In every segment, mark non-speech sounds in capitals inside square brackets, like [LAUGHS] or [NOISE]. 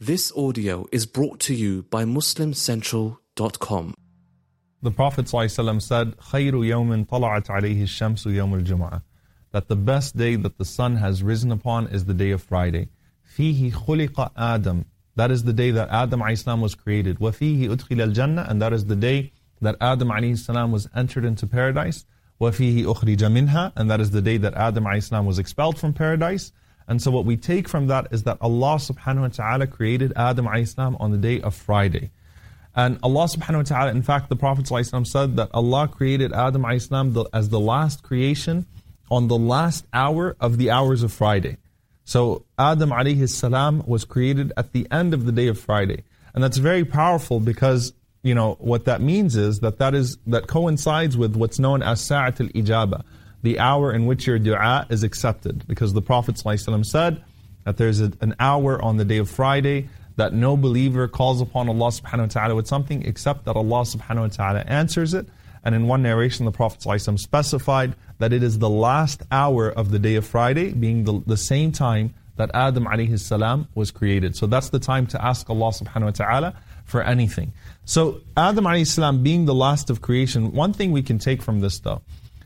This audio is brought to you by MuslimCentral.com. The Prophet ﷺ said, خَيْرُ يَوْمٍ طَلَعَتْ عَلَيْهِ الشَّمْسُ يَوْمُ الْجُمْعَةِ That the best day that the sun has risen upon is the day of Friday. فِيهِ خُلِقَ آدَمْ That is the day that Adam a.s. was created. وَفِيهِ أُدْخِلَ الْجَنَّةِ And that is the day that Adam a.s. was entered into paradise. وَفِيهِ أُخْرِجَ مِنْهَا And that is the day that Adam a.s. was expelled from paradise. And so what we take from that is that Allah subhanahu wa ta'ala created Adam Islam on the day of Friday. And Allah subhanahu wa ta'ala, in fact, the Prophet said that Allah created Adam Islam as the last creation on the last hour of the hours of Friday. So Adam alayhi salam was created at the end of the day of Friday. And that's very powerful because, you know, what that means is that that is that coincides with what's known as Sa'at al-Ijaba the hour in which your dua is accepted. Because the Prophet ﷺ said that there's a, an hour on the day of Friday that no believer calls upon Allah subhanahu wa ta'ala with something except that Allah subhanahu wa ta'ala answers it. And in one narration, the Prophet ﷺ specified that it is the last hour of the day of Friday, being the, the same time that Adam alayhi salam was created. So that's the time to ask Allah subhanahu wa ta'ala for anything. So Adam alayhi salam being the last of creation, one thing we can take from this though,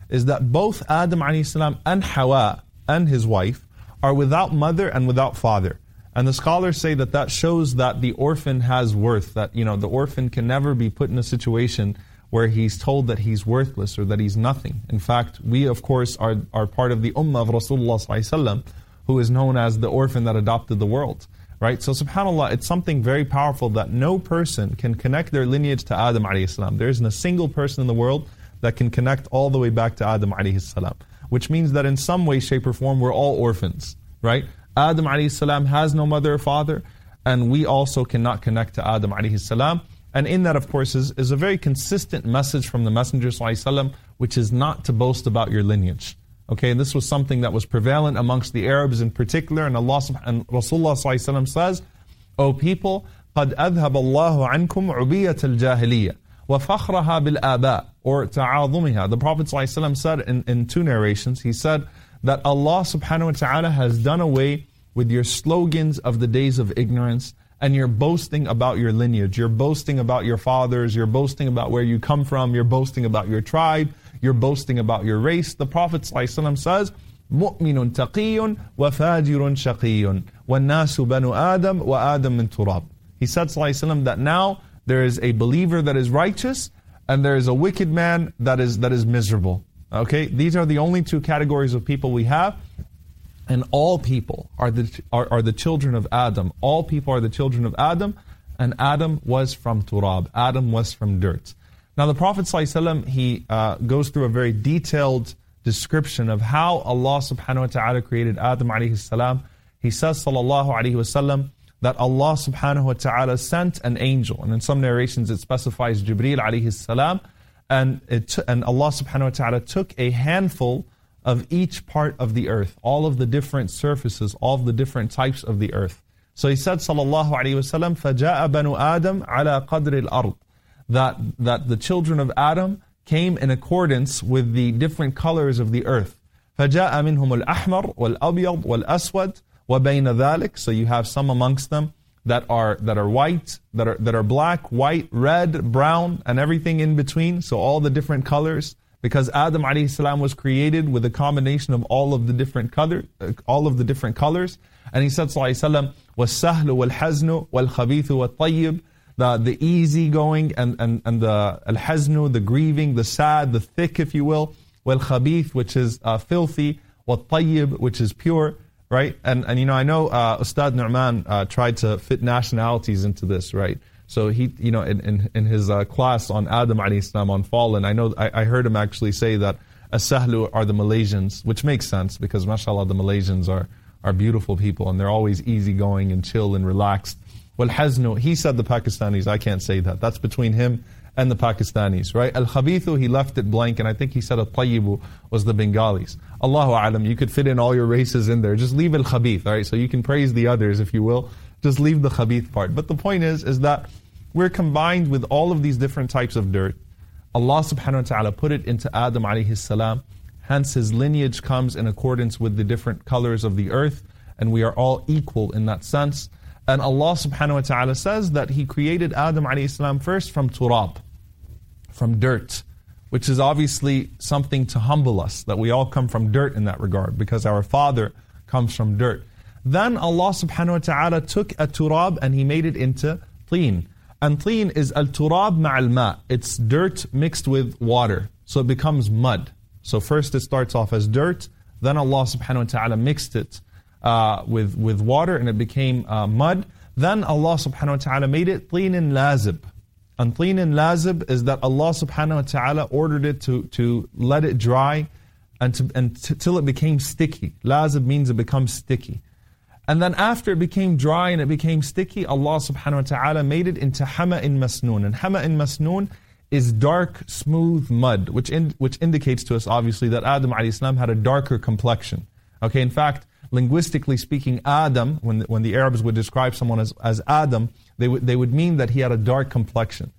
is that both Adam salam and Hawa and his wife are without mother and without father. And the scholars say that that shows that the orphan has worth, that you know the orphan can never be put in a situation where he's told that he's worthless or that he's nothing. In fact, we of course are, are part of the ummah of Rasulullah who is known as the orphan that adopted the world. Right? So subhanAllah, it's something very powerful that no person can connect their lineage to Adam salam. There isn't a single person in the world that can connect all the way back to Adam alayhi salam. Which means that in some way, shape, or form, we're all orphans, right? Adam alayhi salam has no mother or father, and we also cannot connect to Adam alayhi salam. And in that, of course, is, is a very consistent message from the Messenger وسلم, which is not to boast about your lineage. Okay, and this was something that was prevalent amongst the Arabs in particular, and Allah and Rasulullah وسلم says, O people, قد أذهب الله عنكم عبية الجاهلية وَفَخْرَهَا بِالْآبَاءِ Or تَعَاظُمِهَا The Prophet ﷺ said in, in two narrations, he said that Allah subhanahu wa ta'ala has done away with your slogans of the days of ignorance and you're boasting about your lineage. You're boasting about your fathers. You're boasting about where you come from. You're boasting about your tribe. You're boasting about your race. The Prophet ﷺ says, مؤمن تقي وفاجر شقي والناس بنو آدم وآدم من تراب. He said وسلم, that now there is a believer that is righteous, and there is a wicked man that is that is miserable. Okay, these are the only two categories of people we have, and all people are the are, are the children of Adam. All people are the children of Adam, and Adam was from turab. Adam was from dirt. Now the Prophet ﷺ, he uh, goes through a very detailed description of how Allah subhanahu wa ta'ala created Adam alayhi salam. He says sallallahu alayhi wasallam that Allah subhanahu wa ta'ala sent an angel. And in some narrations it specifies Jibreel alayhi salam. And, it, and Allah subhanahu wa ta'ala took a handful of each part of the earth, all of the different surfaces, all of the different types of the earth. So he said, sallallahu alayhi wasallam, فَجَاءَ بَنُ آدَمْ عَلَى قَدْرِ الْأَرْضِ that, that the children of Adam came in accordance with the different colors of the earth. فَجَاءَ مِنْهُمُ الْأَحْمَرُ وَالْأَبْيَضُ وَالْأَسْوَدُ وَبَيْنَ ذَلِكَ So you have some amongst them that are that are white, that are that are black, white, red, brown, and everything in between. So all the different colors. Because Adam alayhi salam was created with a combination of all of the different color, uh, all of the different colors. And he said, Sallallahu Alaihi Wasallam, وَالسَّهْلُ وَالْخَبِيثُ وَالطَّيِّبُ the, the easy going and, and, and the al-haznu, the grieving, the sad, the thick, if you will, wal-khabith, which is uh, filthy, wal-tayyib, which is pure right? And and you know, I know uh, Ustad Nu'man uh, tried to fit nationalities into this, right? So he, you know, in in, in his uh, class on Adam salam on fallen, I know I, I heard him actually say that Asahlu are the Malaysians, which makes sense because mashallah the Malaysians are are beautiful people and they're always easygoing and chill and relaxed. Well, Haznu, he said the Pakistanis. I can't say that. That's between him and the Pakistanis, right? Al Khabithu, he left it blank, and I think he said Al Tayyibu was the Bengalis. Allahu Alam, you could fit in all your races in there. Just leave Al Khabith, right? So you can praise the others if you will. Just leave the Khabith part. But the point is, is that we're combined with all of these different types of dirt. Allah subhanahu wa ta'ala put it into Adam alayhi salam. Hence his lineage comes in accordance with the different colors of the earth, and we are all equal in that sense. And Allah subhanahu wa ta'ala says that He created Adam alayhi salam first from turab, from dirt, which is obviously something to humble us, that we all come from dirt in that regard, because our father comes from dirt. Then Allah subhanahu wa ta'ala took a turab and He made it into teen. And teen is al turab ma'al ma. It's dirt mixed with water. So it becomes mud. So first it starts off as dirt, then Allah subhanahu wa ta'ala mixed it uh, with, with water and it became uh, mud. Then Allah subhanahu wa ta'ala made it tinin lazib. And tinin lazib is that Allah subhanahu wa ta'ala ordered it to, to let it dry and, and till it became sticky. Lazib means it becomes sticky. And then after it became dry and it became sticky, Allah subhanahu wa ta'ala made it into hama in masnoon. And hama in masnoon is dark, smooth mud, which, in, which indicates to us obviously that Adam salam had a darker complexion. Okay, in fact, linguistically speaking, Adam, when the, when the Arabs would describe someone as, as Adam, they would, they would mean that he had a dark complexion.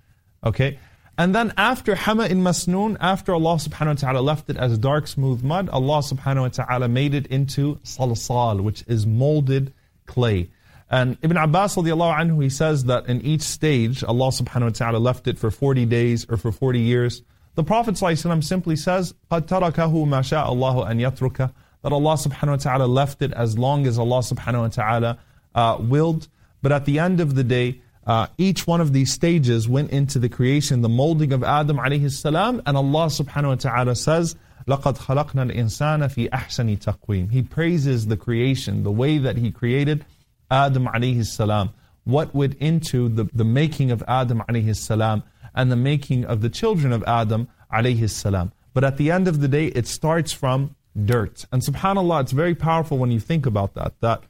Okay? And then after Hama in Masnoon, after Allah subhanahu wa ta'ala left it as dark, smooth mud, Allah subhanahu wa ta'ala made it into salsal, which is molded clay. And Ibn Abbas radiallahu anhu, he says that in each stage, Allah subhanahu wa ta'ala left it for 40 days or for 40 years. The Prophet simply says, قَدْ تَرَكَهُ مَا شَاءَ اللَّهُ أَنْ يَتْرُكَهُ that Allah subhanahu wa ta'ala left it as long as Allah subhanahu wa ta'ala uh, willed. But at the end of the day, uh, each one of these stages went into the creation, the molding of Adam alayhi salam, and Allah subhanahu wa ta'ala says, لَقَدْ خَلَقْنَا الْإِنسَانَ فِي أَحْسَنِ تَقْوِيمٍ He praises the creation, the way that He created Adam alayhi salam. What went into the, the making of Adam alayhi salam and the making of the children of Adam alayhi salam. But at the end of the day, it starts from dirt. And subhanAllah, it's very powerful when you think about that, that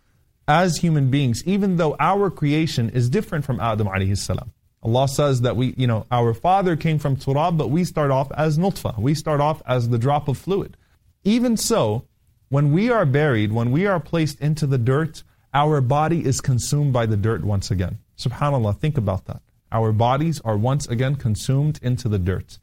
as human beings, even though our creation is different from Adam alayhi salam, Allah says that we, you know, our father came from turab, but we start off as nutfa. We start off as the drop of fluid. Even so, when we are buried, when we are placed into the dirt, our body is consumed by the dirt once again. SubhanAllah, think about that. Our bodies are once again consumed into the dirt.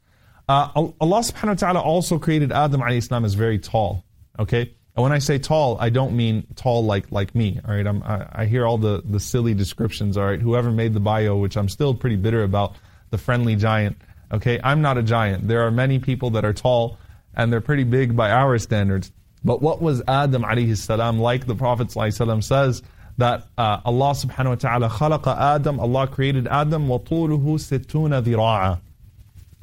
Uh, Allah subhanahu wa ta'ala also created Adam alayhi salam as very tall. Okay? And when I say tall, I don't mean tall like like me. All right, I'm, I, I hear all the, the silly descriptions. All right, whoever made the bio, which I'm still pretty bitter about, the friendly giant. Okay, I'm not a giant. There are many people that are tall, and they're pretty big by our standards. But what was Adam alayhi salam like? The Prophet says that uh, Allah subhanahu wa ta'ala khalaqa Adam. Allah created Adam. وَطُولُهُ سِتُّونَ ذِرَاعًا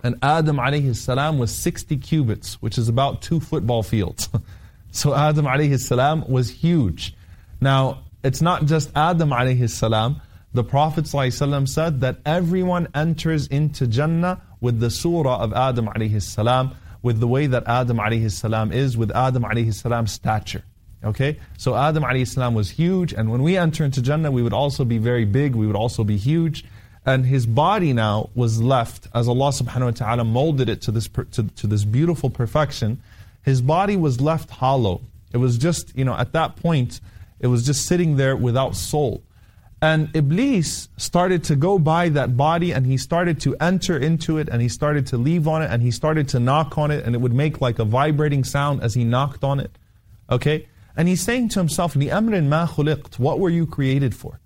and Adam alayhi salam was 60 cubits, which is about two football fields. [LAUGHS] so Adam alayhi salam was huge. Now, it's not just Adam alayhi salam. The Prophet said that everyone enters into Jannah with the surah of Adam alayhi salam, with the way that Adam alayhi salam is, with Adam alayhi salam's stature. Okay? So Adam alayhi salam was huge, and when we enter into Jannah, we would also be very big, we would also be huge and his body now was left as Allah subhanahu wa ta'ala molded it to this to, to this beautiful perfection his body was left hollow it was just you know at that point it was just sitting there without soul and iblis started to go by that body and he started to enter into it and he started to leave on it and he started to knock on it and it would make like a vibrating sound as he knocked on it okay and he's saying to himself لِأَمْرٍ مَا خُلِقْتُ what were you created for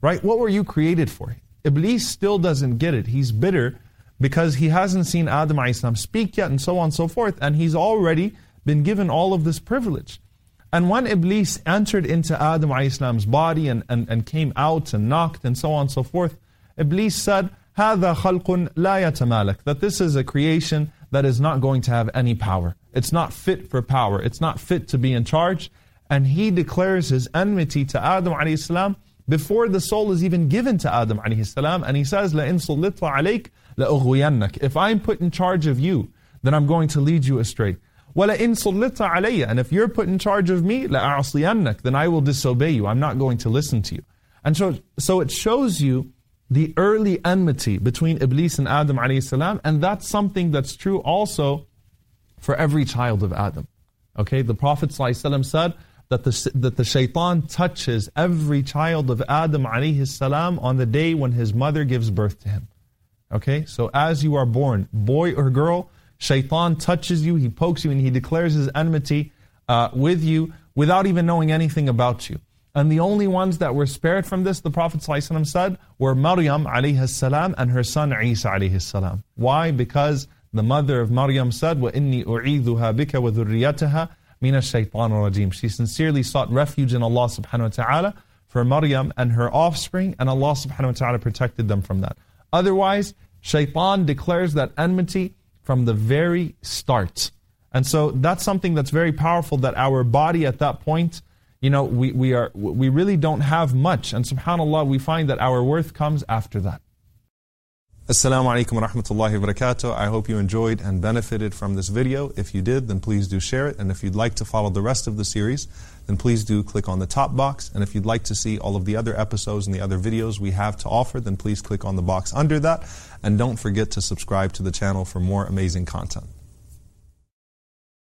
right what were you created for Iblis still doesn't get it. He's bitter because he hasn't seen Adam Islam speak yet and so on and so forth. And he's already been given all of this privilege. And when Iblis entered into Adam Islam's body and, and, and came out and knocked and so on and so forth, Iblis said, هذا خلق لا يتمالك That this is a creation that is not going to have any power. It's not fit for power. It's not fit to be in charge. And he declares his enmity to Adam alayhi salam before the soul is even given to Adam alayhi salam. And he says, لَإِن صُلِّطَ عَلَيْكَ لَأُغْوِيَنَّكَ If I'm put in charge of you, then I'm going to lead you astray. وَلَإِن صُلِّطَ عَلَيَّ And if you're put in charge of me, لَأَعْصِيَنَّكَ Then I will disobey you. I'm not going to listen to you. And so, so it shows you the early enmity between Iblis and Adam alayhi salam, and that's something that's true also for every child of Adam. Okay, the Prophet ﷺ said, that the, that the shaitan touches every child of Adam alayhi salam on the day when his mother gives birth to him. Okay, so as you are born, boy or girl, shaitan touches you, he pokes you, and he declares his enmity uh, with you without even knowing anything about you. And the only ones that were spared from this, the Prophet ﷺ said, were Maryam alayhi salam and her son Isa alayhi salam. Why? Because the mother of Maryam said, وَإِنِّي أُعِيذُهَا بِكَ وَذُرِّيَّتَهَا mina shaitan rajim. She sincerely sought refuge in Allah subhanahu wa ta'ala for Maryam and her offspring, and Allah subhanahu wa ta'ala protected them from that. Otherwise, shaitan declares that enmity from the very start. And so that's something that's very powerful that our body at that point, you know, we, we, are, we really don't have much. And subhanAllah, we find that our worth comes after that. Assalamu alaikum wa rahmatullahi wa barakatuh. I hope you enjoyed and benefited from this video. If you did, then please do share it. And if you'd like to follow the rest of the series, then please do click on the top box. And if you'd like to see all of the other episodes and the other videos we have to offer, then please click on the box under that. And don't forget to subscribe to the channel for more amazing content.